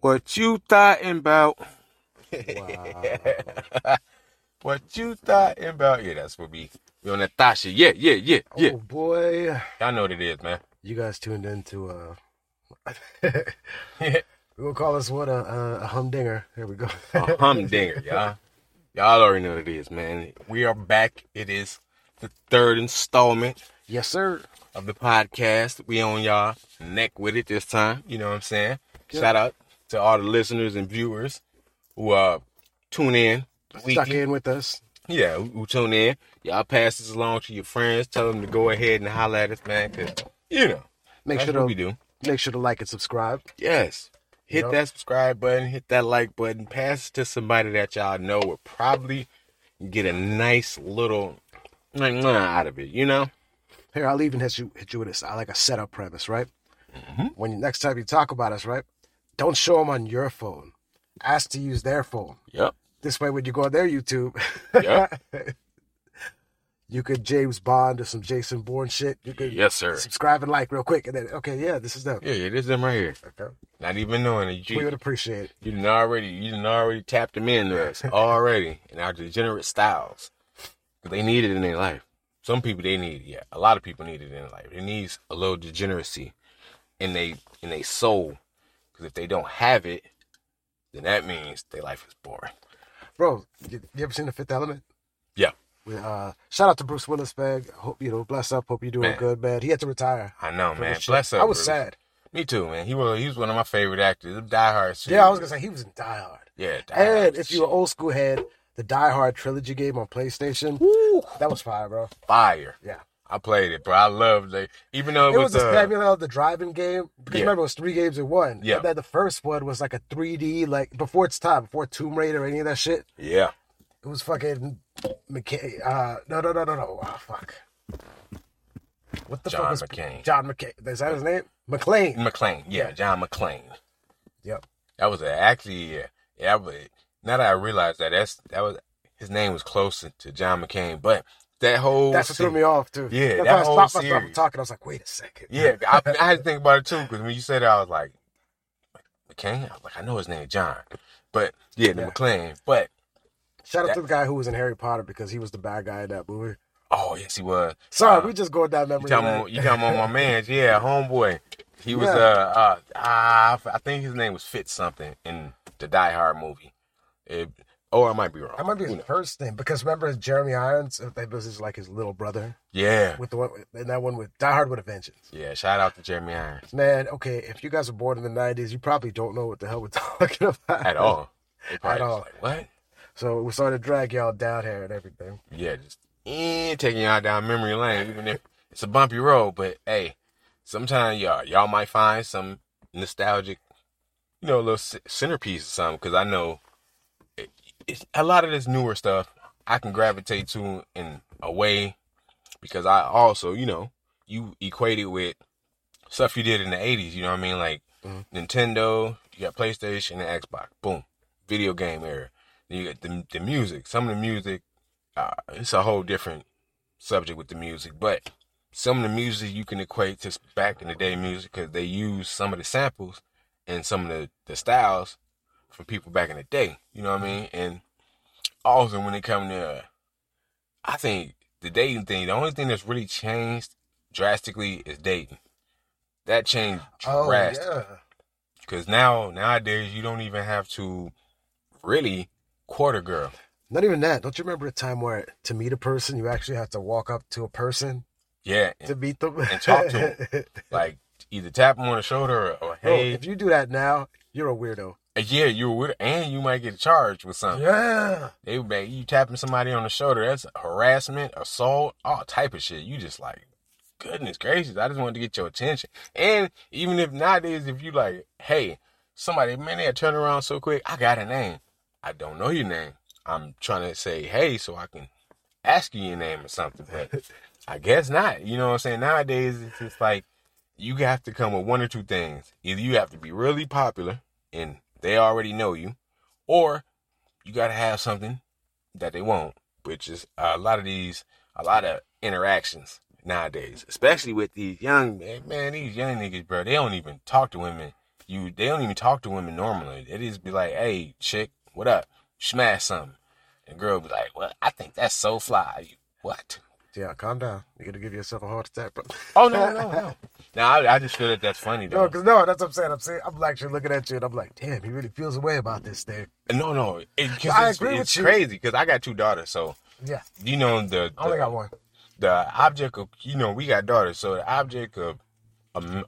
What you thought about? Wow. what you thought about? Yeah, that's what we we on that thought shit. Yeah, yeah, yeah, yeah. Oh boy, Y'all know what it is, man. you guys tuned into uh, we're gonna call this what a, a, a humdinger. Here we go. A humdinger, y'all. Y'all already know what it is, man. We are back. It is the third installment yes, sir. of the podcast. We on y'all neck with it this time. You know what I'm saying? Yep. Shout out to all the listeners and viewers who uh tune in Stuck in with us. Yeah, who, tune in. Y'all pass this along to your friends. Tell them to go ahead and holler at us, man. Cause you know Make that's sure what to we do. make sure to like and subscribe. Yes. Hit Yep. that subscribe button, hit that like button, pass it to somebody that y'all know will probably get a nice little mwah out of it, you know? Here, I'll even hit you hit you with this. I like a setup premise, right? Mm-hmm. When you, next time you talk about us, right? Don't show them on your phone. Ask to use their phone. Yep. This way, when you go on their YouTube, Yep. you could James Bond or some Jason Bourne shit. You could Yes, sir. subscribe and like real quick, and then okay, yeah, this is them. Yeah, it is them right here. Okay. Not even knowing it. We would appreciate it. you done already you done already tapped them into us already in our degenerate styles. they need it in their life. Some people they need it, yeah. A lot of people need it in their life. It needs a little degeneracy in they in their soul. Because if they don't have it, then that means their life is boring. Bro, you, you ever seen The Fifth Element? Yeah. We, uh, shout out to Bruce Willis, man. Hope you know, bless up. Hope you're doing Man. good, man. He had to retire. I know, man. Bless up. I was Bruce. sad. Me too, man. He was he was one of my favorite actors. Die Hard series. Yeah, I was gonna say he was in Die Hard. Yeah, Die And was if you're an old school head, the Die Hard trilogy game on PlayStation, Woo, that was fire, bro. fire. Yeah. I played it, bro. I loved it. Even though it, It was, was the uh, L. the driving game. Because Yeah. remember, it was three games in one. Yeah. That the first one was like a 3D, like before its time, before Tomb Raider or any of that shit. yeah. It was fucking McCain. Uh, no, no, no, no, no. Oh, fuck. What the John fuck was McCain. John McCain? Is that his name? McClane. McClane. Yeah, Yeah. John McClane. Yep. That was a, actually yeah. Yeah, but now that I realize that that's that was his name was close to John McCain, but that whole That's what threw me off too. Yeah, That's that I whole stopped myself from talking. I was like, wait a second. Yeah, I, I had to think about it too because when you said that, I was like, McCain. I was like, I know his name, John, but yeah, the Yeah. McClane. But Shout out That- to the guy who was in Harry Potter because he was the bad guy in that movie. oh yes, he was. Sorry, Uh, we just going down You memory talking, lane. about, you talking about my man's? Yeah, homeboy. He was Yeah. uh uh ah, I think his name was Fitz something in the Die Hard movie. It, or I might be wrong. That might be his Who knows? first name because remember Jeremy Irons? uh, That was his, like his little brother Yeah, with the one and that one with Die Hard with a Vengeance. yeah. Shout out to Jeremy Irons Man, okay, if you guys were born in the '90s, you probably don't know what the hell we're talking about at all. They probably At all. Like, what? So we started to drag y'all down here and everything. Yeah, just eh, taking y'all down memory lane, even if it's a bumpy road. But hey, sometimes y'all y'all might find some nostalgic, you know, a little c- centerpiece or something. Because I know a lot of this newer stuff I can gravitate to in a way because I also, you know, you equate it with stuff you did in the '80s. You know what I mean? Like Mhm. Nintendo, you got PlayStation and Xbox. Boom, video game era. Then you got the the music. Some of the music uh, it's a whole different subject with the music, but some of the music you can equate to back in the day music because they use some of the samples and some of the, the styles from people back in the day. You know what I mean? Mm-hmm. And also when it come to, I think the dating thing, the only thing that's really changed drastically is dating. That changed Oh drastically yeah, because now nowadays you don't even have to really quarter girl. not even that. Don't you remember a time where to meet a person you actually have to walk up to a person Yeah, to meet them and talk to 'em. like either tap them on the shoulder or, or Bro, hey, if you do that now, you're a weirdo. Yeah, you're with, and you might get charged with something. Yeah. They be you tapping somebody on the shoulder, that's harassment, assault, all type of shit. You just like, goodness gracious, I just wanted to get your attention. And even if nowadays, if you like, hey, somebody, man, they turn around so quick, I got a name. I don't know your name. I'm trying to say, hey, so I can ask you your name or something. But I guess not. You know what I'm saying? Nowadays, it's just like you have to come with one or two things. Either you have to be really popular and they already know you, or you got to have something that they won't, which is a lot of these, a lot of interactions nowadays, especially with these young man, man these young niggas, bro. They don't even talk to women you they don't even talk to women normally. They just be like, "Hey, chick, what up? Smash something." And girl be like, "Well, I think that's so fly." You, what? Yeah, calm down. You're gonna give yourself a heart attack, bro. Oh no, no, no. Now I, I just feel that that's funny No, though. because no, that's what I'm saying. I'm saying I'm actually looking at you and I'm like, damn, he really feels a way about this thing. No, no, it, I it's, agree with it's you. crazy because I got two daughters, so Yeah, you know the, I only got one. the object of you know we got daughters, so the object of a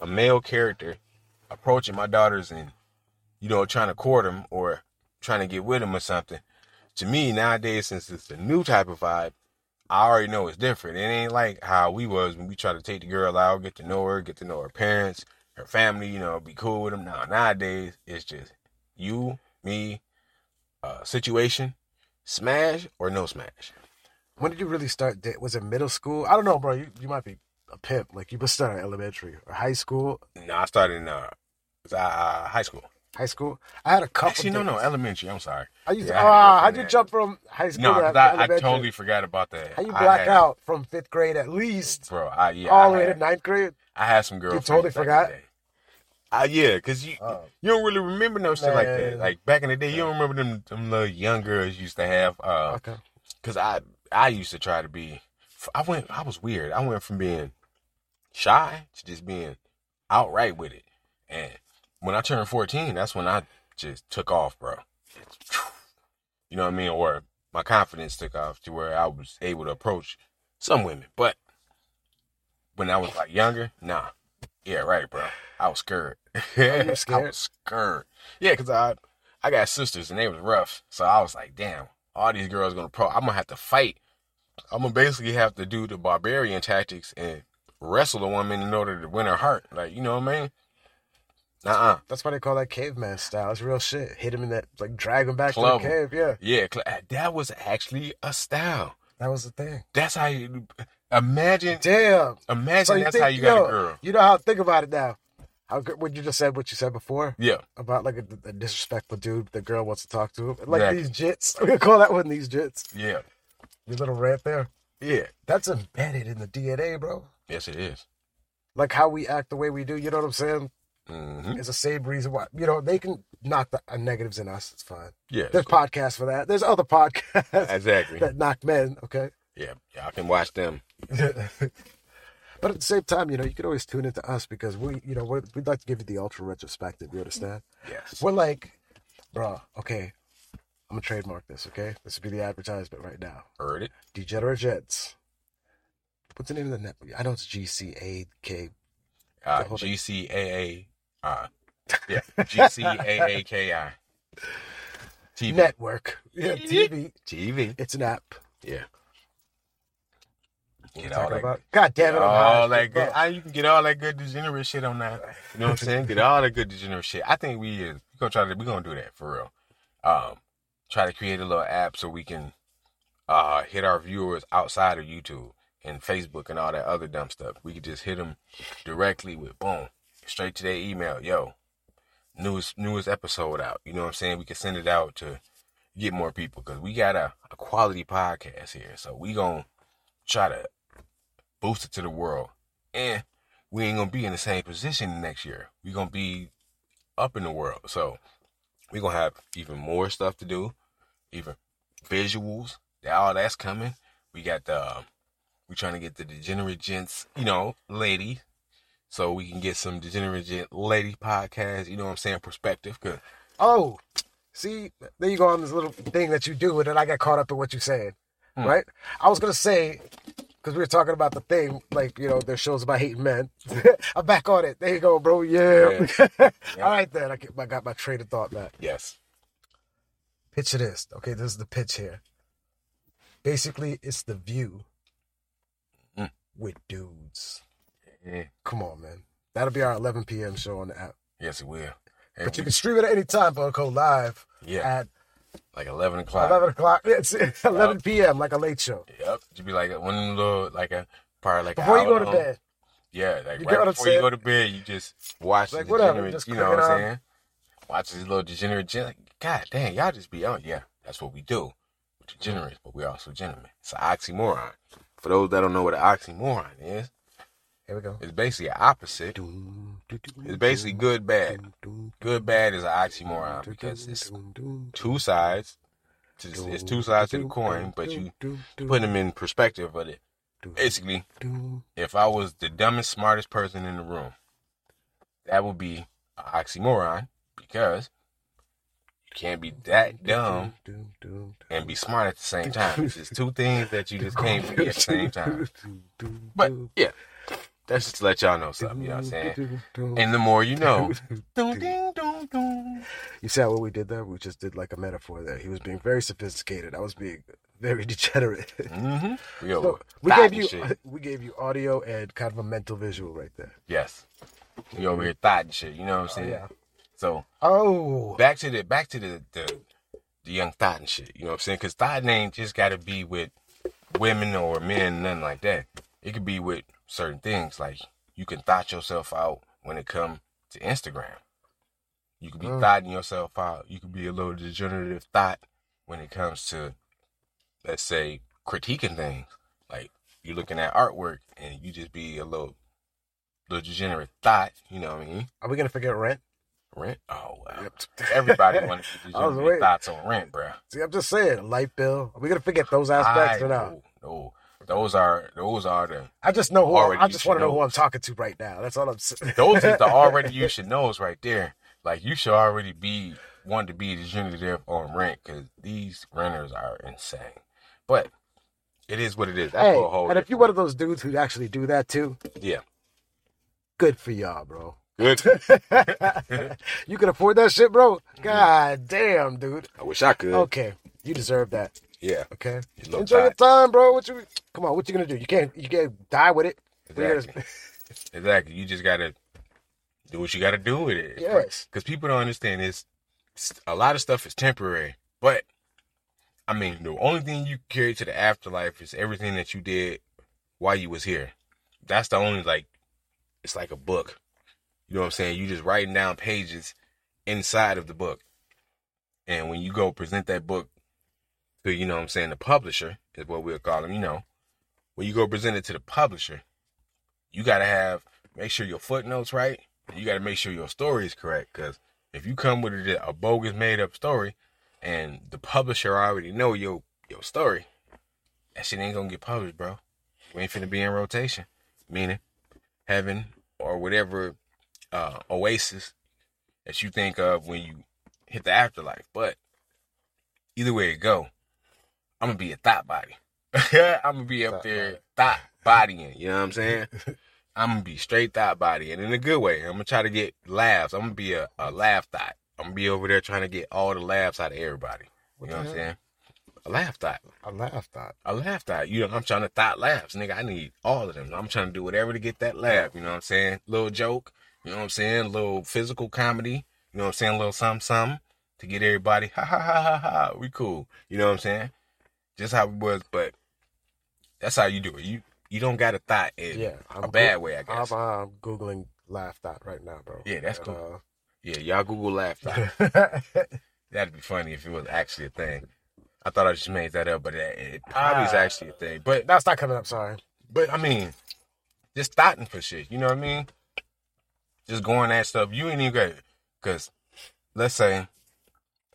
a male character approaching my daughters and you know trying to court them or trying to get with them or something. To me nowadays, since it's a new type of vibe, I already know it's different. It ain't like how we was when we try to take the girl out, get to know her, get to know her parents, her family, you know, be cool with them. Now nowadays it's just you, me, uh, situation, smash or no smash. When did you really start? da- Was it middle school? I don't know, bro. You you might be a pimp. Like you must start in elementary or high school. No, I started in uh, uh high school. High school. I had a couple. Actually, no, no, elementary. I'm sorry. I used Yeah, to from how'd you jump from high school No, to I, I totally forgot about that. How you I black had- out from fifth grade at least bro? I yeah, all the way to ninth grade? I had some girls. You totally forgot? Uh, yeah, cause you Oh. you don't really remember no shit like that. Like back in the day, you don't remember them them little young girls used to have. Uh, Okay. cause I I used to try to be. I went. I was weird. I went from being shy to just being outright with it. And when I turned 14, that's when I just took off, bro. You know what I mean? Or my confidence took off to where I was able to approach some women. But when I was like younger, nah. Yeah, right, bro. I was scared. were I was scared. Yeah, cause I I got sisters and they was rough. So I was like, damn, all these girls gonna pro I'm gonna have to fight. I'm gonna basically have to do the barbarian tactics and wrestle a woman in order to win her heart. Like, you know what I mean? Uh-uh. That's why they call that caveman style. It's real shit. Hit him in that, like drag him back Club to the cave. Yeah, Yeah, cl- uh, that was actually a style. that was the thing. That's how you imagine. Damn. Imagine So that's think, how you got yo, a girl. You know how think about it now. How good what you just said, what you said before Yeah, about like a, a disrespectful dude. The girl wants to talk to him. Like Exactly. these jits. We gonna call that one these jits. yeah, Your little rant there. yeah. That's embedded in the DNA, bro. Yes, it is. Like how we act the way we do. You know what I'm saying? Mm-hmm. It's the same reason why. You know they can knock the uh, negatives in us. It's fine. Yeah, There's podcasts for that. There's other podcasts exactly. that knock men. Okay. Yeah, y'all can watch them. but at the same time, you know, you can always tune into us because we, you know, we're, we'd like to give you the ultra retrospective. You understand? Yes. We're like, bro, okay, I'm gonna trademark this. Okay, this would be the advertisement right now. Heard it. Degenerate Gents. What's the name of the net? I know it's GCAK. Uh. GCAA. Uh, yeah, GCAAKI. TV. Network. Yeah, TV. TV. It's an app. Yeah. What Get all that. about? God damn it! I'm all that good. I, you can get all that good degenerate shit on that. You know what I'm saying? Get all that good degenerate shit. I think we is we gonna try to we gonna do that for real. Um, try to create a little app so we can uh hit our viewers outside of YouTube and Facebook and all that other dumb stuff. We could just hit them directly with boom straight to their email. Yo, newest newest episode out. You know what I'm saying? We can send it out to get more people because we got a, a quality podcast here. So we gonna try to boost it to the world. And we ain't gonna be in the same position next year. we gonna be up in the world. So we gonna have even more stuff to do, even visuals. All that's coming. We got the we trying to get the degenerate gents, you know, lady. So we can get some degenerate lady podcast, you know what I'm saying, perspective. Cause Oh, see, there you go on this little thing that you do, and then I got caught up in what you're saying, Hmm. right? I was gonna say because we were talking about the thing, like you know, there's shows about hating men. I'm back on it. There you go, bro. Yeah. All right, then I, get, I got my train of thought back. yes. Picture this. Okay, this is the pitch here. Basically, it's the view Mm. with dudes. Yeah. Come on, man. That'll be our 11 p.m. show on the app. Yes it will. And But you can stream it at any time, but go live yeah, at like eleven o'clock. 11 o'clock. It's 11 p.m. like a late show. Yep. You be like one little like a probably like Before you go to long. bed. Yeah, like You right before you go to bed, you just watch Like, the whatever, just You know what I'm saying? Watch these little degenerate. Gen- like, God dang, y'all just be on. Yeah, that's what we do. We're degenerates, but we're also gentlemen. It's an oxymoron. For those that don't know what an oxymoron is, Here we go. is basically opposite. It's basically good bad. Good bad is an oxymoron because it's two sides. It's, it's two sides to the coin, but you put them in perspective of it. Basically, if I was the dumbest, smartest person in the room, that would be an oxymoron because you can't be that dumb and be smart at the same time. It's just two things that you just can't be at the same time. But yeah, that's just to let y'all know something. You know what I'm saying? And the more you know. Dun, ding, dun, dun. You see how what we did there? We just did like a metaphor there. He was being very sophisticated. I was being very degenerate. Mm-hmm. Yo, So we gave you shit. we gave you audio and kind of a mental visual right there. Yes. You over here thought and shit. You know what I'm saying? yeah. So Oh, back to the back to the the, the young thought and shit. You know what I'm saying? Because thought ain't just got to be with women or men, nothing like that. It could be with certain things. Like you can thought yourself out when it come to Instagram. You could be Mm. thoughting yourself out. You could be a little degenerative thought when it comes to, let's say, critiquing things. Like you're looking at artwork and you just be a little, little degenerate thought. You know what I mean? are we gonna forget rent? Rent. Oh wow. Yep. Everybody wants to I was degenerate thoughts on rent, bro. See, I'm just saying, light bill. Are we gonna forget those aspects I or not? know, no. Those are those are the I just know who I just want to know who I'm talking to right now. That's all I'm saying. those is the already you should knows right there. Like you should already be want to be the degenerative on rent because these renters are insane. But it is what it is. That's Hey, whole and if you're one of those dudes who actually do that too, yeah, good for y'all, bro. good. you can afford that shit, bro. Mm-hmm. God damn, dude. I wish I could. Okay, you deserve that. Yeah, Okay, You enjoy your time, bro. What you? Come on, what you gonna do? You can't. You can't die with it. Exactly. exactly. You just gotta do what you gotta do with it. Yes. Because people don't understand this a lot of stuff is temporary, but I mean the only thing you carry to the afterlife is everything that you did while you was here. That's the only like it's like a book. You know what I'm saying? You just writing down pages inside of the book. And when you go present that book to, you know what I'm saying, the publisher is what we'll call them, you know. When you go present it to the publisher, you gotta have make sure your footnotes right. You gotta make sure your story is correct. Cause if you come with a, a bogus made up story and the publisher already know your your story, that shit ain't gonna get published, bro. You ain't finna be in rotation. Meaning heaven or whatever uh oasis that you think of when you hit the afterlife. But either way it go, I'm gonna be a thought body. I'm gonna be up Thought there body. thought bodying. You know what I'm saying? I'm gonna be straight thought body and in a good way. I'm gonna try to get laughs. I'm gonna be a, a laugh thought. I'm gonna be over there trying to get all the laughs out of everybody. You know what I'm saying? A laugh thought. A laugh thought. A laugh thought. You know, I'm trying to thought laughs, nigga. I need all of them. I'm trying to do whatever to get that laugh. You know what I'm saying? Little joke. You know what I'm saying? Little physical comedy. You know what I'm saying? Little something, something to get everybody. Ha ha ha ha ha. We cool. You know what I'm saying? Just how it was, but that's how you do it. You you don't got a thought in Yeah, a bad way, I guess. I'm, uh, googling laugh at right now, bro. Yeah, that's cool. Yeah, y'all Google laugh thought. uh, That'd be funny if it was actually a thing. I thought I just made that up, but it, it probably is Ah. actually a thing. But That's not coming up. Sorry. But I mean, just thoughting for shit. You know what I mean? Just going at stuff. You ain't even got because let's say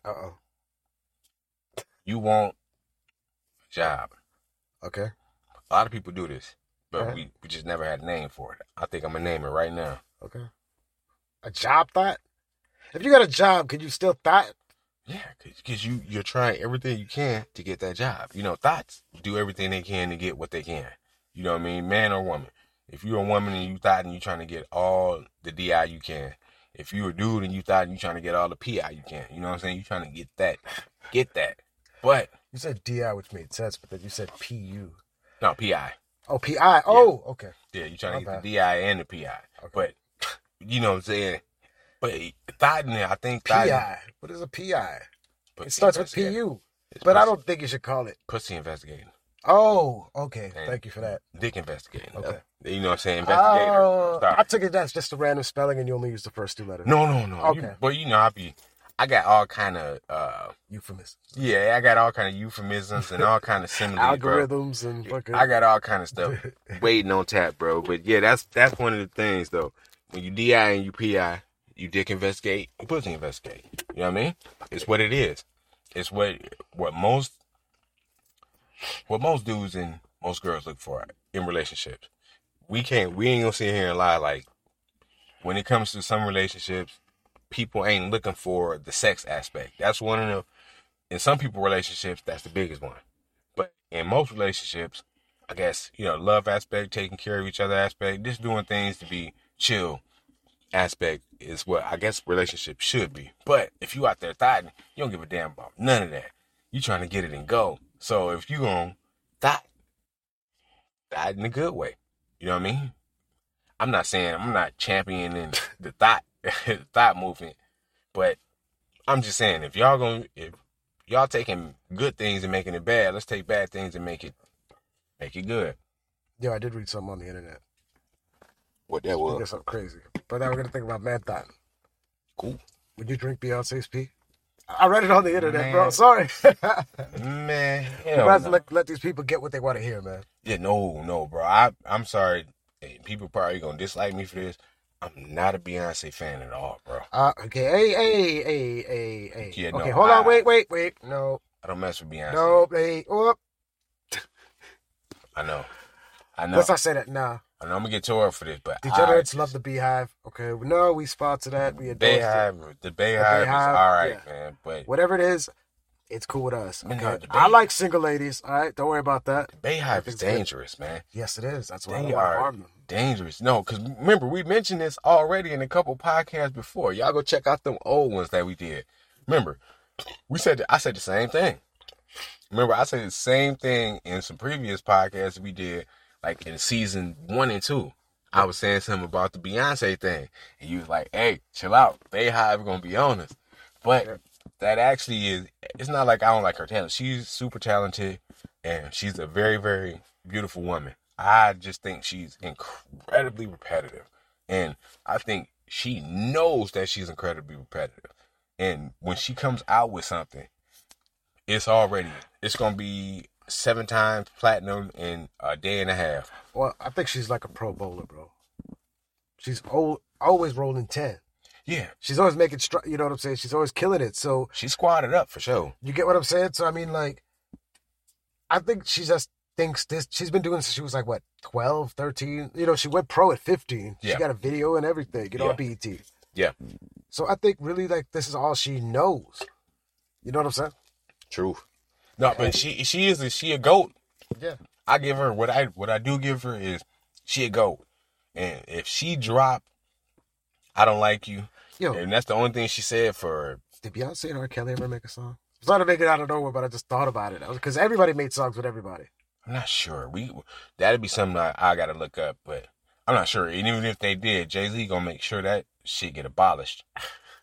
Uh oh. you want job. Okay. A lot of people do this, but Alright. we, we just never had a name for it. I think I'm gonna name it right now. Okay. A job thought. If you got a job, could you still thought? Yeah, because you you're trying everything you can to get that job. You know, thoughts do everything they can to get what they can. You know what I mean, man or woman. If you're a woman and you thought and you're trying to get all the DI you can. If you're a dude and you thought and you're trying to get all the PI you can. You know what I'm saying? You're trying to get that, get that. But You said DI, which made sense, but then you said PU. no PI. Oh, PI. Oh, okay. Yeah, you're trying to My get the DI and the PI. Okay. But you know what I'm saying. But thought, I think PI. What is a PI? pussy It starts with. PU, It's but I don't think you should call it. pussy investigating. Oh, okay. Damn. Thank you for that. Dick investigating. Okay. Uh, you know what I'm saying? Investigator. Oh, I took it that's just a random spelling, and you only use the first two letters. No, no, no. You- Okay. but you know, I be, I got all kind of uh Euphemism. yeah, I got all kind of euphemisms and all kind of similes. bro. Algorithms and fucking. I got all kind of stuff waiting on tap, bro. But yeah, that's that's one of the things though. When you DI and you PI, you dick investigate, you pussy investigate. You know what I mean? It's what it is. It's what what most what most dudes and most girls look for in relationships. We can't we ain't gonna sit here and lie like when it comes to some relationships, people ain't looking for the sex aspect. That's one of the in some people relationships, that's the biggest one. But in most relationships, I guess, you know, love aspect, taking care of each other aspect, just doing things to be chill aspect is what I guess relationships should be. But if you out there thotting, you don't give a damn about none of that. You trying to get it and go. So if you gonna thot, thot in a good way. You know what I mean? I'm not saying I'm not championing the thought thought movement, but I'm just saying if y'all gonna if y'all taking good things and making it bad, let's take bad things and make it make it good. Yeah, I did read something on the internet. What that I think was it's something crazy. But now we're gonna think about man thought. cool. Would you drink Beyonce's pee? I read it on the internet, bro. Sorry. Man, You hell have no. let, let these people get what they want to hear, man. Yeah, no, no, bro. I I'm sorry. Hey, People probably gonna dislike me for this. I'm not a Beyonce fan at all, bro. Uh, okay, hey, hey, hey, hey, hey. Yeah, no, okay, hold on, wait, wait, wait. No, I don't mess with Beyonce. no, hey, oh, I know. I know. let's not say that. Nah, I know I'm gonna get tore for this, but degenerates I love the BeyHive. Okay, no, we sponsor that. We endorse it. BeyHive. The BeyHive is all right, yeah. man. But Whatever it is, it's cool with us. Okay, I like single ladies. All right, don't worry about that. BeyHive is Everything's good. dangerous, man. Yes, it is. That's why I don't are dangerous. No, because remember we mentioned this already in a couple podcasts before. Y'all go check out them old ones that we did. Remember, we said I said the same thing. Remember, I said the same thing in some previous podcasts we did, like in season one and two. I was saying something about the Beyonce thing, and you was like, "Hey, chill out. BeyHive gonna be on us." But. That actually is. It's not like I don't like her talent. She's super talented, and she's a very, very beautiful woman. I just think she's incredibly repetitive, and I think she knows that she's incredibly repetitive. And when she comes out with something, it's already it's gonna be seven times platinum in a day and a half. Well, I think she's like a pro bowler, bro. She's old, always rolling ten. Yeah, She's always making, stri- you know what I'm saying? She's always killing it. So she squatted up for sure. you get what I'm saying? So I mean, like, I think she just thinks this. She's been doing since she was like what 12, 13. You know, she went pro at 15. Yeah. She got a video and everything. You know, Yeah. on BET. Yeah, So I think really like this is all she knows. You know what I'm saying? true. No, but she she is a, she a goat. Yeah. I give her what I what I do give her is she a goat, and if she drop, I don't like you, Yo, and that's the only thing she said for did Beyonce and R. Kelly ever make a song? It's not to make it out of nowhere, but I just thought about it because everybody made songs with everybody. I'm not sure. We that'd be something I, I gotta look up, but I'm not sure. And even if they did, Jay Z gonna make sure that shit get abolished,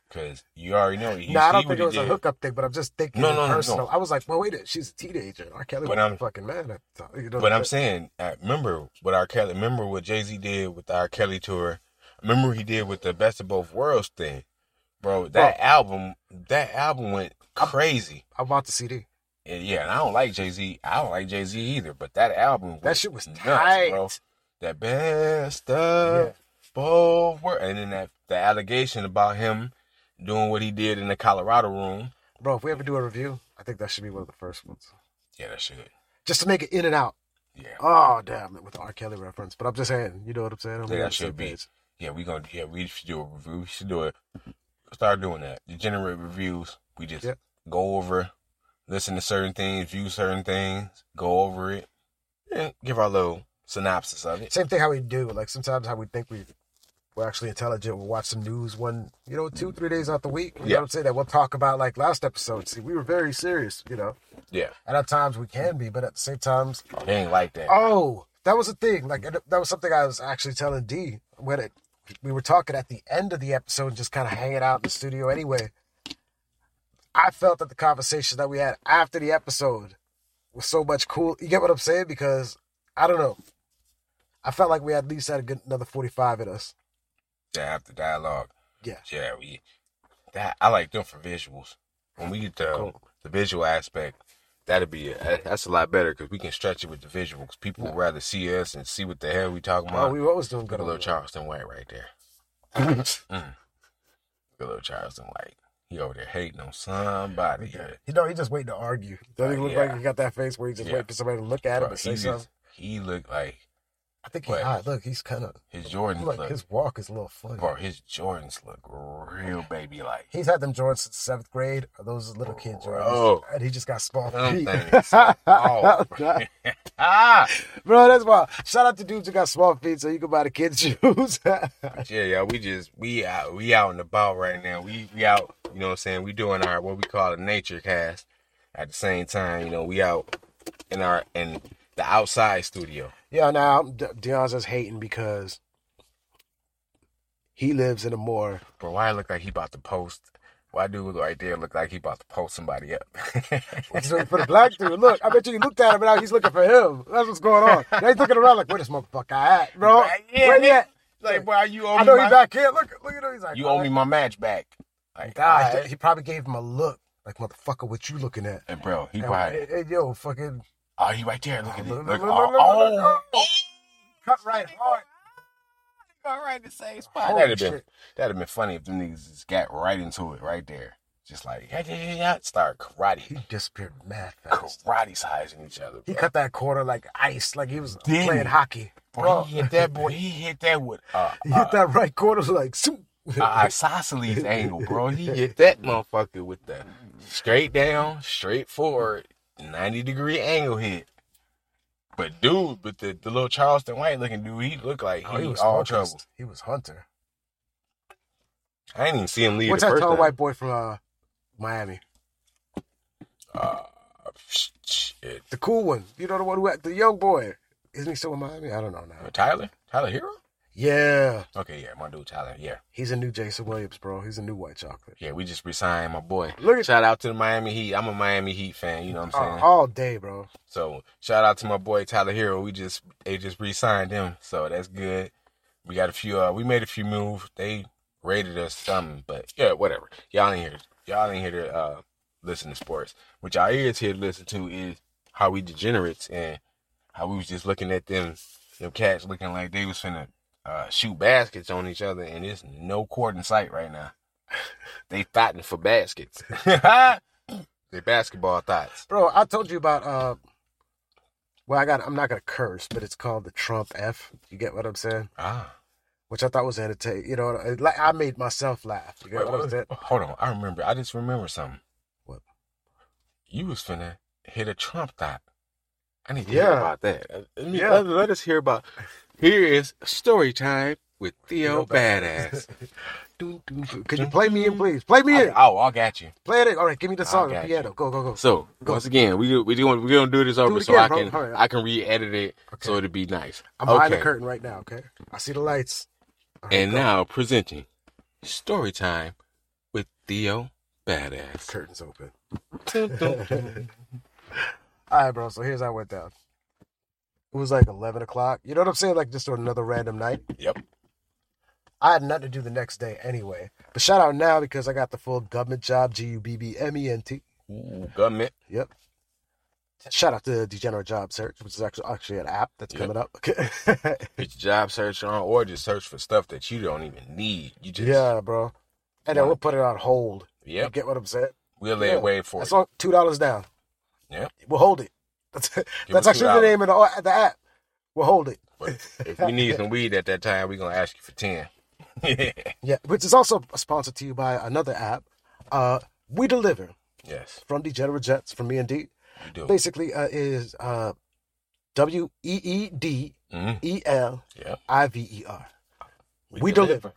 because you already know. No, I don't think it was a hookup thing, but I'm just thinking No, no, personal. no. I was like, well, wait, a- she's a teenager. R. Kelly But was I'm- a fucking man. At the time, you know But I'm saying, uh, remember what R. Kelly. Remember what Jay Z did with the R. Kelly tour. Remember he did with the Best of Both Worlds thing, bro. That album, that album went crazy. I bought the CD. And yeah, and I don't like Jay Z. I don't like Jay Z either. But that album, That shit was nuts, tight. bro. That best of Yeah. both worlds, and then that the allegation about him doing what he did in the Colorado room. Bro, if we ever do a review, I think that should be one of the first ones. Yeah, that should. Just to make it in and out. Yeah, Oh, damn, it with the R. Kelly reference. But I'm just saying, you know what I'm saying? I'm Yeah, that should be. page. Yeah. We gonna yeah we should do a review. We should do it. Start doing that. Degenerate reviews. We just Yep. go over, listen to certain things, view certain things, go over it, and give our little synopsis of it. Same thing how we do. Like sometimes how we think we we're actually intelligent. We'll watch some news one, you know, two, three days out the week. You Yeah. know what I'm saying? That we'll talk about like last episode. See, we were very serious, you know. Yeah, And at times we can be, but at the same times, it ain't like that. oh, that was a thing. Like that was something I was actually telling D when it we were talking at the end of the episode, just kind of hanging out in the studio anyway. I felt that the conversation that we had after the episode was so much cool. You get what I'm saying? Because I don't know. I felt like we at least had a good another 45 in us. Yeah, after dialogue. Yeah. Yeah, we that I like them for visuals. When we get the Cool. the visual aspect, that'd be a, that's a lot better because we can stretch it with the visuals. People would rather see us and see what the hell we talking Oh, about. we always doing Good good. little Charleston White right there. Mm. Good little Charleston White. He over there hating on somebody. Yeah. You know, he just waiting to argue. Doesn't he look yeah. like he got that face where he just Yeah. waiting for somebody to look at him and say something? just, he looked like I think he hot. Look, he's kind of his Jordans like look. his walk is a little funny. bro, his Jordans look real baby like. He's had them Jordans since seventh grade. Or those little kid Jordans, Bro. and he just got small feet. Oh, ah, Bro, that's why. Shout out to dudes who got small feet, so you can buy the kids shoes. yeah, yeah. We just we out we out and about right now. We we out. You know what I'm saying? We doing our what we call a nature cast. At the same time, you know, we out in our in the outside studio. yeah, now De- Dion's just hating because he lives in a more. Bro, why look like he about to post? Why dude right there look like he about to post somebody up? So for the black dude, look, I bet you he looked at him and now he's looking for him. That's what's going on. Now he's looking around like, where this motherfucker at, bro? Yeah, Where he at? like, boy, you owe I know my, he's back here. Look, look at him. He's like, you owe me my match back. Like, God, he probably gave him a look like, motherfucker, what you looking at? And bro, he And, probably hey, yo, fucking oh you right there. Look at it. Look, Look, look, oh, look, look, oh, look, oh. cut right hard. All right, the same spot. Holy That'd have been shit. that'd have been funny if them niggas just got right into it right there. Just like yeah, yeah, yeah, yeah. Start karate, He disappeared mad fast. karate sizing each other. He cut that quarter like ice, like he was Didn't playing he? hockey. Bro, he hit that boy. He hit that with uh, He hit that right quarter like, zoom. uh, isosceles angle, bro. He hit that motherfucker with the straight down, straight forward, ninety degree angle hit. But dude, but the, the little Charleston White looking dude, he looked like Oh, he, he was all focused. trouble. He was Hunter. I didn't even see him leave What's the that first tall time. white boy from uh, Miami? Uh, shit. The cool one. You know the one who had the young boy. Isn't he still in Miami? I don't know now. Uh, Tyler? Tyler Herro? Yeah. Okay, yeah, my dude Tyler. Yeah, He's a new Jason Williams, bro. He's a new white chocolate. yeah, we just resigned my boy. Look at Shout out to the Miami Heat. I'm a Miami Heat fan. You know what I'm saying? uh, all day, bro. So shout out to my boy Tyler Herro. We just they just re-signed him, so that's good. We got a few. Uh, we made a few moves. They rated us something, but yeah, whatever. Y'all ain't here. Y'all ain't here to uh, listen to sports. What y'all is here to listen to is how we degenerates and how we was just looking at them, them cats looking like they was finna uh, shoot baskets on each other, and there's no court in sight right now. they fighting for baskets. they basketball thoughts. Bro, I told you about uh well I got I'm not gonna curse, but it's called the Trump F. You get what I'm saying? Ah. Which I thought was entertaining. You know, it- like I made myself laugh. You get Wait, what I'm saying? Hold on, I remember. I just remember something. What? You was finna hit a Trump thought. I need to Yeah. hear about that. Let, me, Yeah. let, let us hear about. Here is story time with Theo Badass. Could you play me in, please? Play me I, in. oh, I got you. Play it in. All right, give me the song, the piano. Go, go, go. So Go. once again, we do- we doing we gonna do this over it so again, I can up. I can re-edit it so it'll be nice. I'm behind the curtain right now, okay? I see the lights. Right, and go. now presenting story time with Theo Badass. curtains open. All right, bro. So here's how it went down. It was like 11 o'clock. You know what I'm saying? Like just on another random night. yep. I had nothing to do the next day anyway. But shout out now because I got the full government job, G U B B M E N T. Ooh, government. Yep. Shout out to Degenerate Job Search, which is actually actually an app that's Yep. coming up. Put your job search on, or just search for stuff that you don't even need. You just yeah, bro. And then we'll put it on hold. Yeah, get what I'm saying? We'll lay Yeah. wait for That's it. all two dollars down. Yeah, We'll hold it. That's, that's actually the name of the, the app. We'll hold it. But if we need some weed at that time, we're gonna ask you for ten. Yeah, which is also sponsored to you by another app. Uh, we deliver yes, from Degenerate Gents from me and D. we do. Basically, uh, is uh, W E E D. E L. I V E R. We deliver.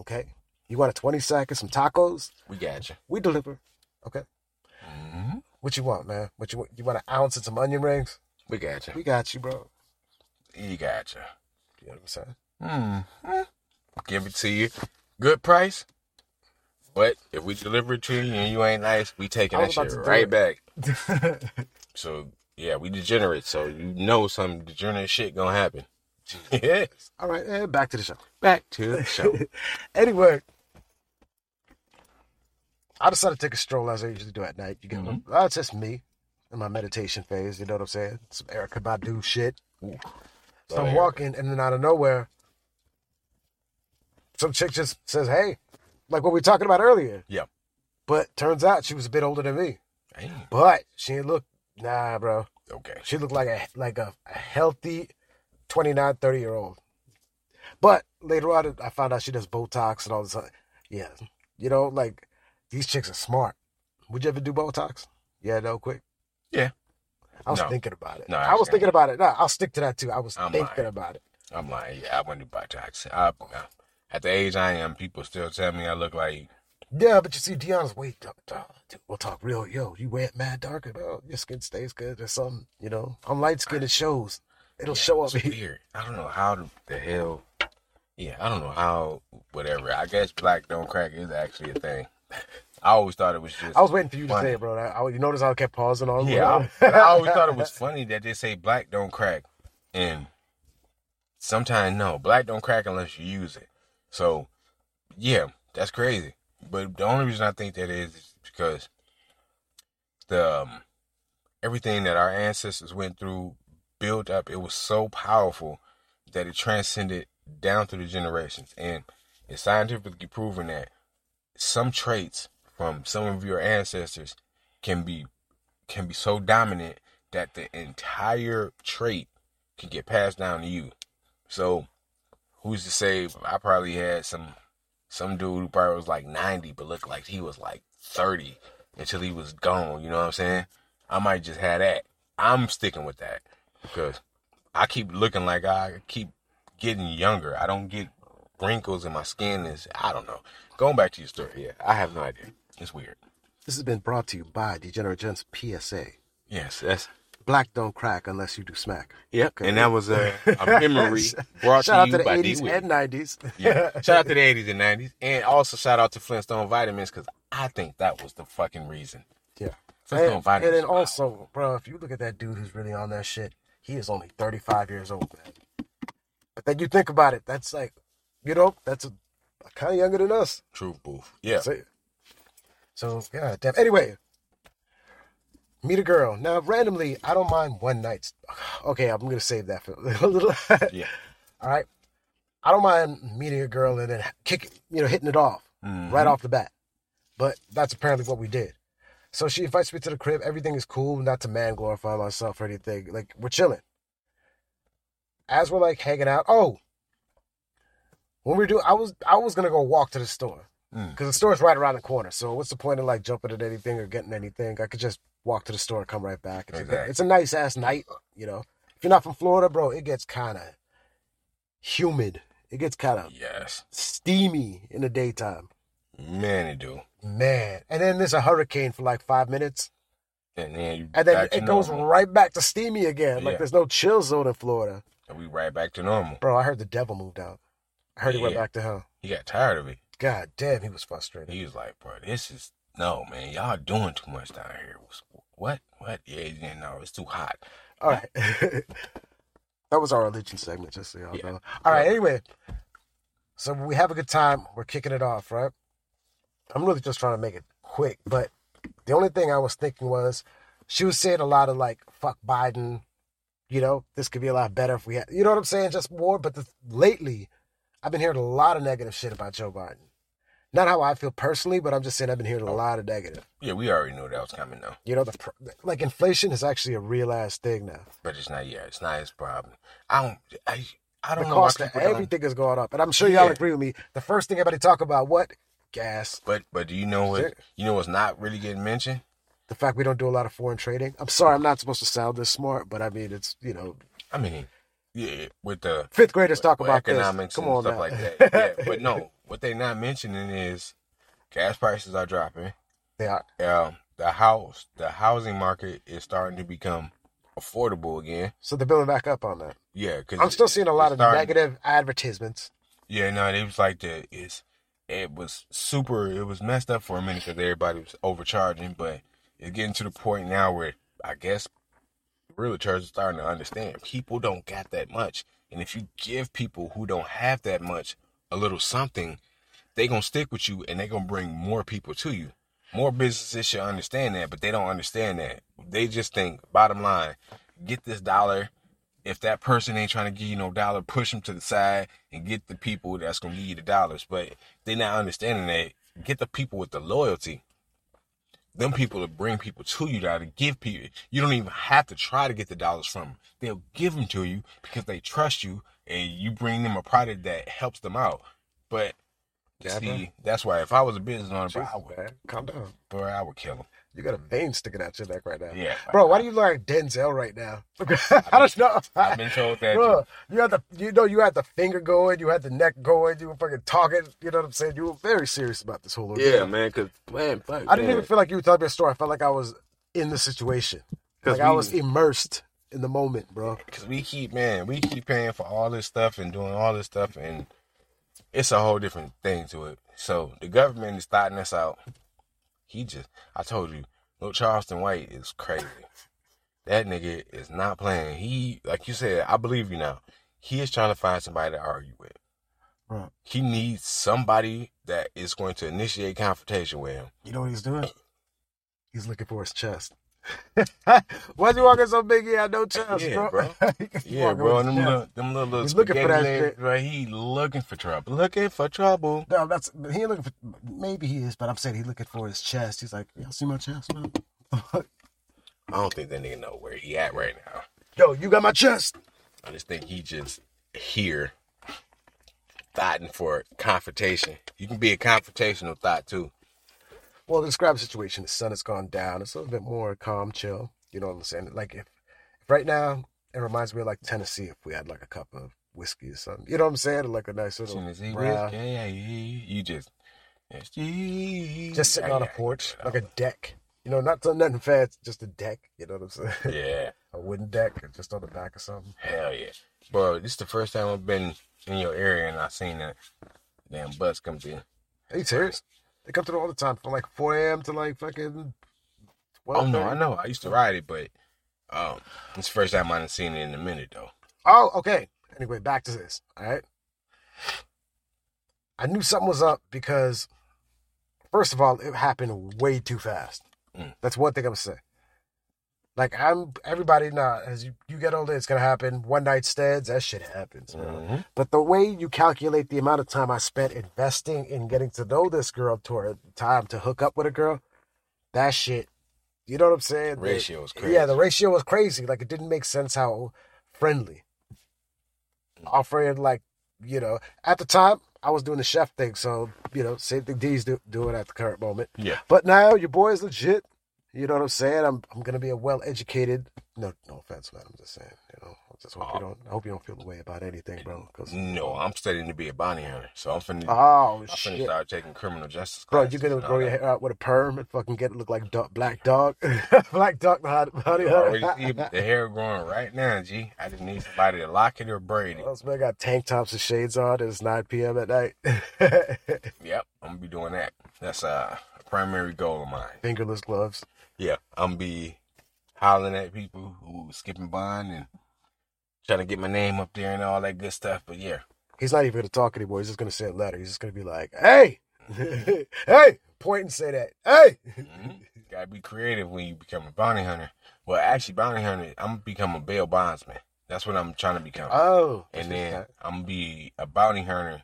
Okay, you want a twenty sack of some tacos? We got you. We deliver. Okay, what you want, man? What you want? You want an ounce and some onion rings? We got you. We got you, bro. You got you. You know what I'm saying? Mm-hmm. Give it to you. Good price. But if we deliver it to you and you ain't nice, we taking that shit right back. So yeah, we degenerate. So you know some degenerate shit gonna happen. yes. All right, eh, back to the show. Back to the show. anyway, I decided to take a stroll as I usually do at night. You get Mhm. that's just me in my meditation phase. You know what I'm saying? Some Erykah Badu shit. Ooh. So I'm walking, and then out of nowhere, some chick just says, "Hey," like what we were talking about earlier. Yeah. But turns out she was a bit older than me. Damn. But she didn't look nah, bro. Okay. She looked like a like a, a healthy 29, 30 year old. But later on, I found out she does Botox and all this. other- Yeah, you know, like these chicks are smart. Would you ever do Botox? Yeah, no, quick. Yeah. I was No. thinking about it. No, I was thinking about it. No, I'll stick to that too. I was I'm thinking lying. about it. I'm like, yeah, I wouldn't do Botox. I, I, at the age I am, people still tell me I look like Yeah, but you see, Deanna's wait, dog, dog, dude, we'll talk real. Yo, you went mad darker, dog. Oh, your skin stays good or something. You know, I'm light skinned. It shows. It'll Yeah, show up. It's weird. I don't know how the, the hell. Yeah, I don't know how. Whatever. I guess black don't crack is actually a thing. I always thought it was just. I was waiting for you to say it, bro. I, I- you notice how I kept pausing on. Yeah, I, I always thought it was funny that they say black don't crack, and sometimes no, black don't crack unless you use it. So, yeah, that's crazy. But the only reason I think that is, is because the um, everything that our ancestors went through built up. It was so powerful that it transcended down through the generations, and it's scientifically proven that some traits from some of your ancestors can be can be so dominant that the entire trait can get passed down to you. So who's to say I probably had some some dude who probably was like 90 but looked like he was like 30 until he was gone, you know what I'm saying? I might just have that. I'm sticking with that because I keep looking like I keep getting younger. I don't get wrinkles in my skin is I don't know. Going back to your story, yeah, I have no idea. It's weird. This has been brought to you by Degenerate Gents PSA. Yes, that's Black don't crack unless you do smack. Yep, and that was a, a memory brought Shout out to you the by 80s D and 90s. Yeah. Shout out to the 80s and 90s, and also shout out to Flintstone Vitamins because I think that was the fucking reason. Yeah. Flintstone And, Vitamins. and then also, bro, if you look at that dude who's really on that shit, he is only 35 years old, man. But then you think about it, that's like, you know, that's a, kind of younger than us. True booth. Yeah. So, yeah, damn. Anyway, meet a girl. Now, randomly, I don't mind one night. Okay, I'm gonna save that for a little. Yeah. All right. I don't mind meeting a girl and then kicking, you know, hitting it off Mhm. right off the bat. But that's apparently what we did. So she invites me to the crib. Everything is cool. Not to man glorify myself or anything. Like we're chilling. As we're like hanging out. Oh, when we do, I was I was gonna go walk to the store Mm. because the store's right around the corner. So what's the point of like jumping at anything or getting anything? I could just walk to the store and come right back. It's, a, Exactly. it's a nice ass night, you know. If you're not from Florida, bro, it gets kind of humid. It gets kind of Yes. steamy in the daytime. Man, it do. Man. And then there's a hurricane for like five minutes. And then you And then it goes normal. right back to steamy again. Like Yeah. there's no chill zone in Florida. And we right back to normal. Bro, I heard the devil moved out. I heard he went Yeah. back to hell. He got tired of it. God damn, he was frustrated. He was like, bro, this is no man. Y'all doing too much down here. What? What? Yeah, no, it's too hot. All right. that was our religion segment, just so y'all Yeah. know. All right, Yeah. anyway. So we have a good time. We're kicking it off, right? I'm really just trying to make it quick, but the only thing I was thinking was she was saying a lot of like, fuck Biden. You know, this could be a lot better if we had, you know what I'm saying? Just more. But the, lately, I've been hearing a lot of negative shit about Joe Biden. Not how I feel personally, but I'm just saying I've been hearing a oh. lot of negative. Yeah, we already knew that was coming though. You know, the pr- like inflation is actually a real ass thing now. But it's not yet. It's not his problem. I don't. I. I don't know cost of don't- everything is going up, and I'm sure y'all Yeah. agree with me. The first thing everybody talk about what gas, But but do you know what? You know what's not really getting mentioned? the fact we don't do a lot of foreign trading. I'm sorry, I'm not supposed to sound this smart, but I mean it's you know I mean, yeah, with the fifth graders talk with about this. economics Come and on stuff now. like that. Yeah, but no, what they're not mentioning is gas prices are dropping. they are. Um, the house, the housing market is starting to become affordable again. So they're building back up on that. Yeah, because I'm still seeing a lot of negative advertisements. Yeah, no, it was like the it's it was super. It was messed up for a minute because everybody was overcharging, but it's getting to the point now where I guess realtors are starting to understand people don't got that much, and if you give people who don't have that much a little something, they gonna stick with you and they gonna bring more people to you. More businesses should understand that, but they don't understand that. They just think, bottom line, get this dollar. If that person ain't trying to give you no dollar, push them to the side and get the people that's gonna give you the dollars. But they not understanding that. Get the people with the loyalty. Them people to bring people to you that to give people. You don't even have to try to get the dollars from them. They'll give them to you because they trust you and you bring them a product that helps them out. But Yeah, see, bro. that's why if I was a business owner, bro, I would, man. Calm down. bro, I would kill him. You got a vein sticking out your neck right now. Yeah, Bro, why do you look like Denzel right now? I don't know. I've been told that. Bro, you had the you know you had the finger going, you had the neck going, you were fucking talking. You know what I'm saying? You were very serious about this whole ordeal. Yeah, man. Cause man, fuck, I didn't man. even feel like you were telling me a story. I felt like I was in the situation. Like I was immersed in the moment, bro. Cause we keep man, we keep paying for all this stuff and doing all this stuff, and it's a whole different thing to it. So the government is starting us out. He just, I told you, little Charleston White is crazy. That nigga is not playing. He, like you said, I believe you now. He is trying to find somebody to argue with. He needs somebody that is going to initiate confrontation with him. you know what he's doing? He's looking for his chest. Why's he walking so big? He had no chest, Yeah, bro. bro. Yeah, bro. Them little, them little, little He's looking for that legs, shit. Right, he looking for trouble. Looking for trouble. No, that's he looking for. Maybe he is, but I'm saying he looking for his chest. He's like, y'all see my chest, man? I don't think that nigga know where he at right now. Yo, you got my chest. I just think he just here thotting for confrontation. You can be a confrontational thot too. Well, describe the situation. The sun has gone down. It's a little bit more calm, chill. You know what I'm saying? Like if, if right now it reminds me of like Tennessee if we had like a cup of whiskey or something. You know what I'm saying? Like a nice little Tennessee brown- whiskey, yeah, yeah, you just just sitting on a porch, like a deck. You know, not nothing fancy, just a deck. You know what I'm saying? yeah, a wooden deck, just on the back of something. hell yeah, bro. This is the first time I've been in your area and I've seen that damn bus come through. Are you serious? They come through all the time from like 4 a.m. to like fucking. Oh no, 12:30. I know. I used to ride it, but um, it's the first time I haven't seen it in a minute though. Oh, okay. Anyway, back to this. All right. I knew something was up because, first of all, it happened way too fast. Mm. That's one thing I'm saying. Like I'm, everybody now, as you, you get older, it's gonna happen. One night stands, that shit happens, bro. Mhm. But the way you calculate the amount of time I spent investing in getting to know this girl to her time to hook up with a girl, that shit, you know what I'm saying? Ratio was crazy. Yeah, the ratio was crazy. Like it didn't make sense how friendly. Offering like, you know, at the time I was doing the chef thing, so you know, same thing D's do, doing at the current moment. Yeah. But now your boy is legit. You know what I'm saying? I'm I'm gonna be a well educated. No, no offense, man. I'm just saying. You know, I just hope you don't. I hope you don't feel the way about anything, bro. Cause No, I'm studying to be a bounty hunter, so I'm finna. oh I'm finna shit, start taking criminal justice bro, you gonna grow your hair out with a perm and fucking get it look like dog, black dog, black dog, honey, honey, You already see honey. the hair growing right now, G. I just need somebody to lock it or braid it. This man got tank tops and shades on. and It's 9 p.m. at night. Yep, I'm gonna be doing that. That's uh, a primary goal of mine. Fingerless gloves. Yeah, I'm gonna be hollering at people who skipping bond and trying to get my name up there and all that good stuff. But yeah, He's not even gonna talk anymore. He's just gonna say a letter. He's just gonna be like, "Hey, hey," point and say that. Hey. mhm. gotta be creative when you become a bounty hunter. Well, actually, bounty hunter, I'm gonna become a bail bondsman. That's what I'm trying to become. Oh. and then I'm gonna be a bounty hunter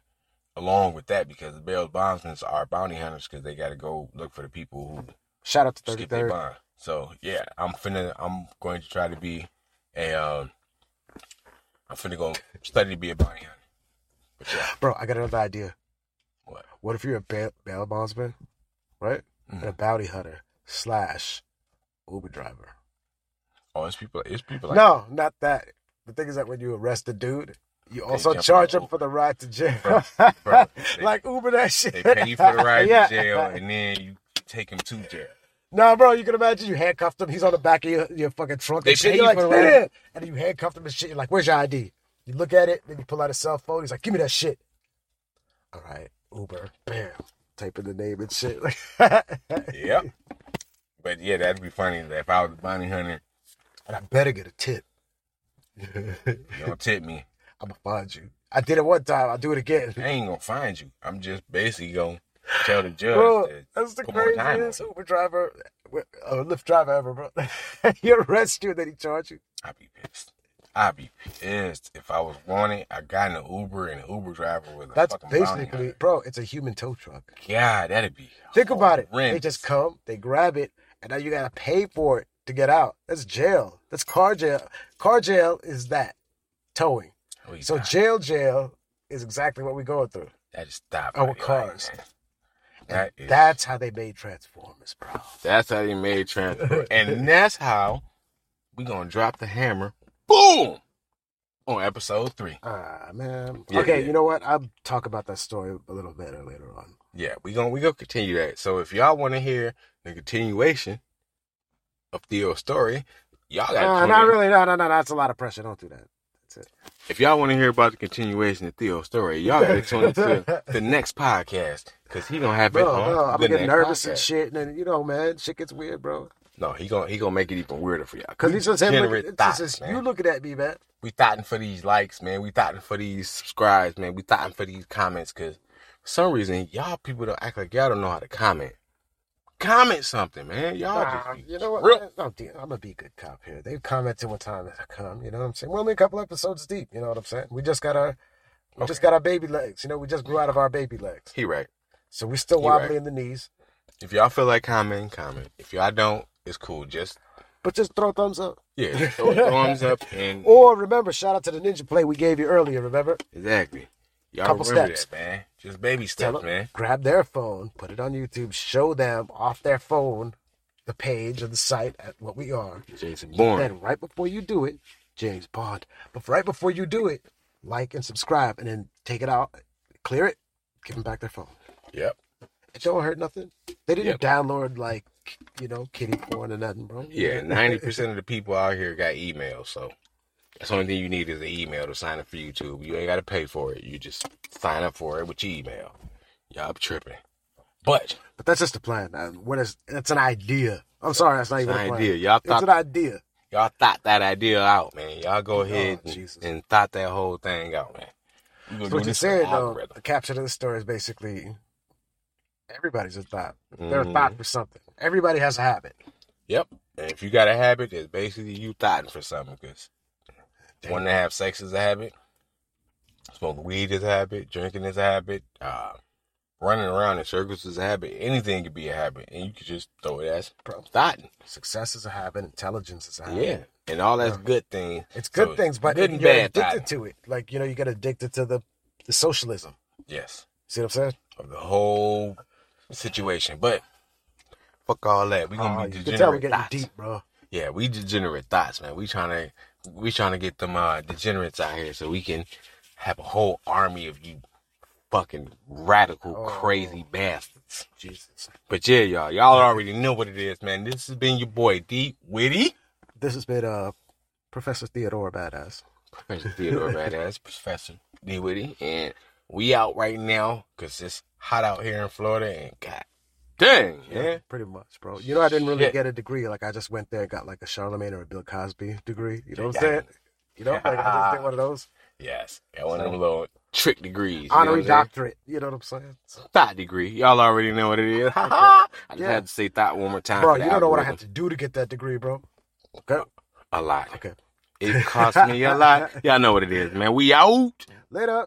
along with that because the bail bondsmen are bounty hunters because they got to go look for the people who shout out to skip their 33rd. bond. So yeah, I'm finna. I'm going to try to be a. Um, I'm finna go study to be a bounty hunter. Yeah, Bro, I got another idea. What? What if you're a bail, bail bondsman, right? And a bounty hunter slash Uber driver. oh, it's people. It's people like no, not that. The thing is that when you arrest a dude, you also charge him for the ride to jail. Bro, bro, they- like Uber that shit. They pay you for the ride Yeah. to jail, and then you take him to jail. No, bro, you can imagine you handcuffed him. He's on the back of your, your fucking trunk. They and shit. You're like, for the "Get ride." in." And you handcuffed him and shit. You're like, where's your ID? You look at it, then you pull out a cell phone. He's like, give me that shit. All right, Uber. Bam. Type in the name and shit. Yep. But yeah, that'd be funny if I was a bounty hunter. And I better get a tip. Don't tip me. I'm gonna find you. I did it one time. I'll do it again. I ain't gonna find you. I'm just basically gonna Tell the judge. Bro, that that's the put more time craziest. Uber driver, uh, Lyft driver ever, bro. he arrest you and then he charge you. I'd be pissed. I'd be pissed if I was wanted. I got in an Uber and the Uber driver was a That's fucking basically, bro. It's a human tow truck. God, that'd be. Think about it. They just come, they grab it, and now you gotta pay for it to get out. That's jail. That's car jail. Car jail is that towing. We So got- jail, jail is exactly what we're going through. that is stop. our like, cars. man. That is, That's how they made Transformers, bro. that's how they made Transformers. and that's how we gonna drop the hammer. Boom on episode three. Ah man. Yeah, okay, yeah. you know what? I'll talk about that story a little better later on. Yeah, we gonna we gonna continue that. So if y'all want to hear the continuation of Theo's story, y'all got. To. Uh, not really. No, no, no. That's a lot of pressure. Don't do that. That's it. If y'all want to hear about the continuation of Theo's story, y'all got to tune into the next podcast because he gonna have it Bro, on bro, I'm the gonna get nervous and shit, and then you know, man, shit gets weird, bro. No, he gonna he gonna make it even weirder for y'all. Because We he's just him. Look, thots, just you looking at me, man. We thotting for these likes, man. We thotting for these subscribes, man. We thotting for these comments because for some reason y'all people don't act like y'all don't know how to comment. Comment something, man. Y'all Nah, just you know what? real- No, oh, dear, I'm gonna be a good cop here. They've commented one time I come. You know what I'm saying? We're only a couple episodes deep. You know what I'm saying? We just got our, we just got our baby legs. You know, we just grew out of our baby legs, He right. so we still You right. wobbly in the knees. If y'all feel like commenting, comment. If y'all don't, it's cool. Just But just throw a thumbs up. yeah, throw thumbs up and Or remember, shout out to the ninja play we gave you earlier. Remember? exactly. Y'all Couple steps. that, man. Just baby steps, man. grab their phone, put it on YouTube, show them off their phone the page of the site at what we are. Jason Bourne. Then right before you do it, James Bond. But right before you do it, like and subscribe, and then take it out, clear it, give them back their phone. Yep. It don't hurt nothing. They didn't Yep. download like you know kitty porn or nothing, bro. Yeah, ninety percent of the people out here got emails, so that's the only thing you need is an email to sign up for YouTube. You ain't got to pay for it. You just sign up for it with your email. Y'all be tripping, but But that's just a plan. What is? That's an idea. I'm sorry, that's not even an a plan. idea. Y'all It's thought an idea. y'all thought that idea out, man. Y'all go oh, ahead and, Oh, Jesus. and thought that whole thing out, man. So what you're this for the saying though, algorithm. the capture of the story is basically everybody's a thot. They're a thot mm-hmm. for something. Everybody has a habit. Yep. And if you got a habit, it's basically you thotting for something. Because one to have sex is a habit, smoking weed is a habit, drinking is a habit, uh, running around in circles is a habit. Anything could be a habit, and you could just throw it as thotting. Success is a habit. Intelligence is a habit. Yeah, and all that's good things. It's good So, things, but good and you're bad addicted to it. Like you know, you get addicted to the the socialism. Yes, See what I'm saying? of the whole situation. But fuck all that. We gonna Oh, be you can tell we're degenerate getting thots. deep, bro. Yeah, we degenerate thots, man. We trying to we trying to get them uh degenerates out here so we can have a whole army of you fucking radical, Oh. crazy bastards. Jesus. But yeah, y'all, y'all already know what it is, man. This has been your boy D Witty, This has been uh Professor Theodore Badass. Professor Theodore Badass, Professor D Witty, and we out right now because it's hot out here in Florida, and god dang, yeah. Pretty much, bro. You know, I didn't really Shit. get a degree. Like I just went there and got like a Charlemagne or a Bill Cosby degree. You know what I'm saying? You know, like I just did one of those Yes, got one of them little trick degrees. honorary what I'm saying? doctorate. You know what I'm saying? Thot degree. Y'all already know what it is. I just Yeah. had to say thot one more time. bro, you don't know what I had to do to get that degree, bro. Okay. A lot. Okay. It cost me a lot. Y'all know what it is, man. We out. Later.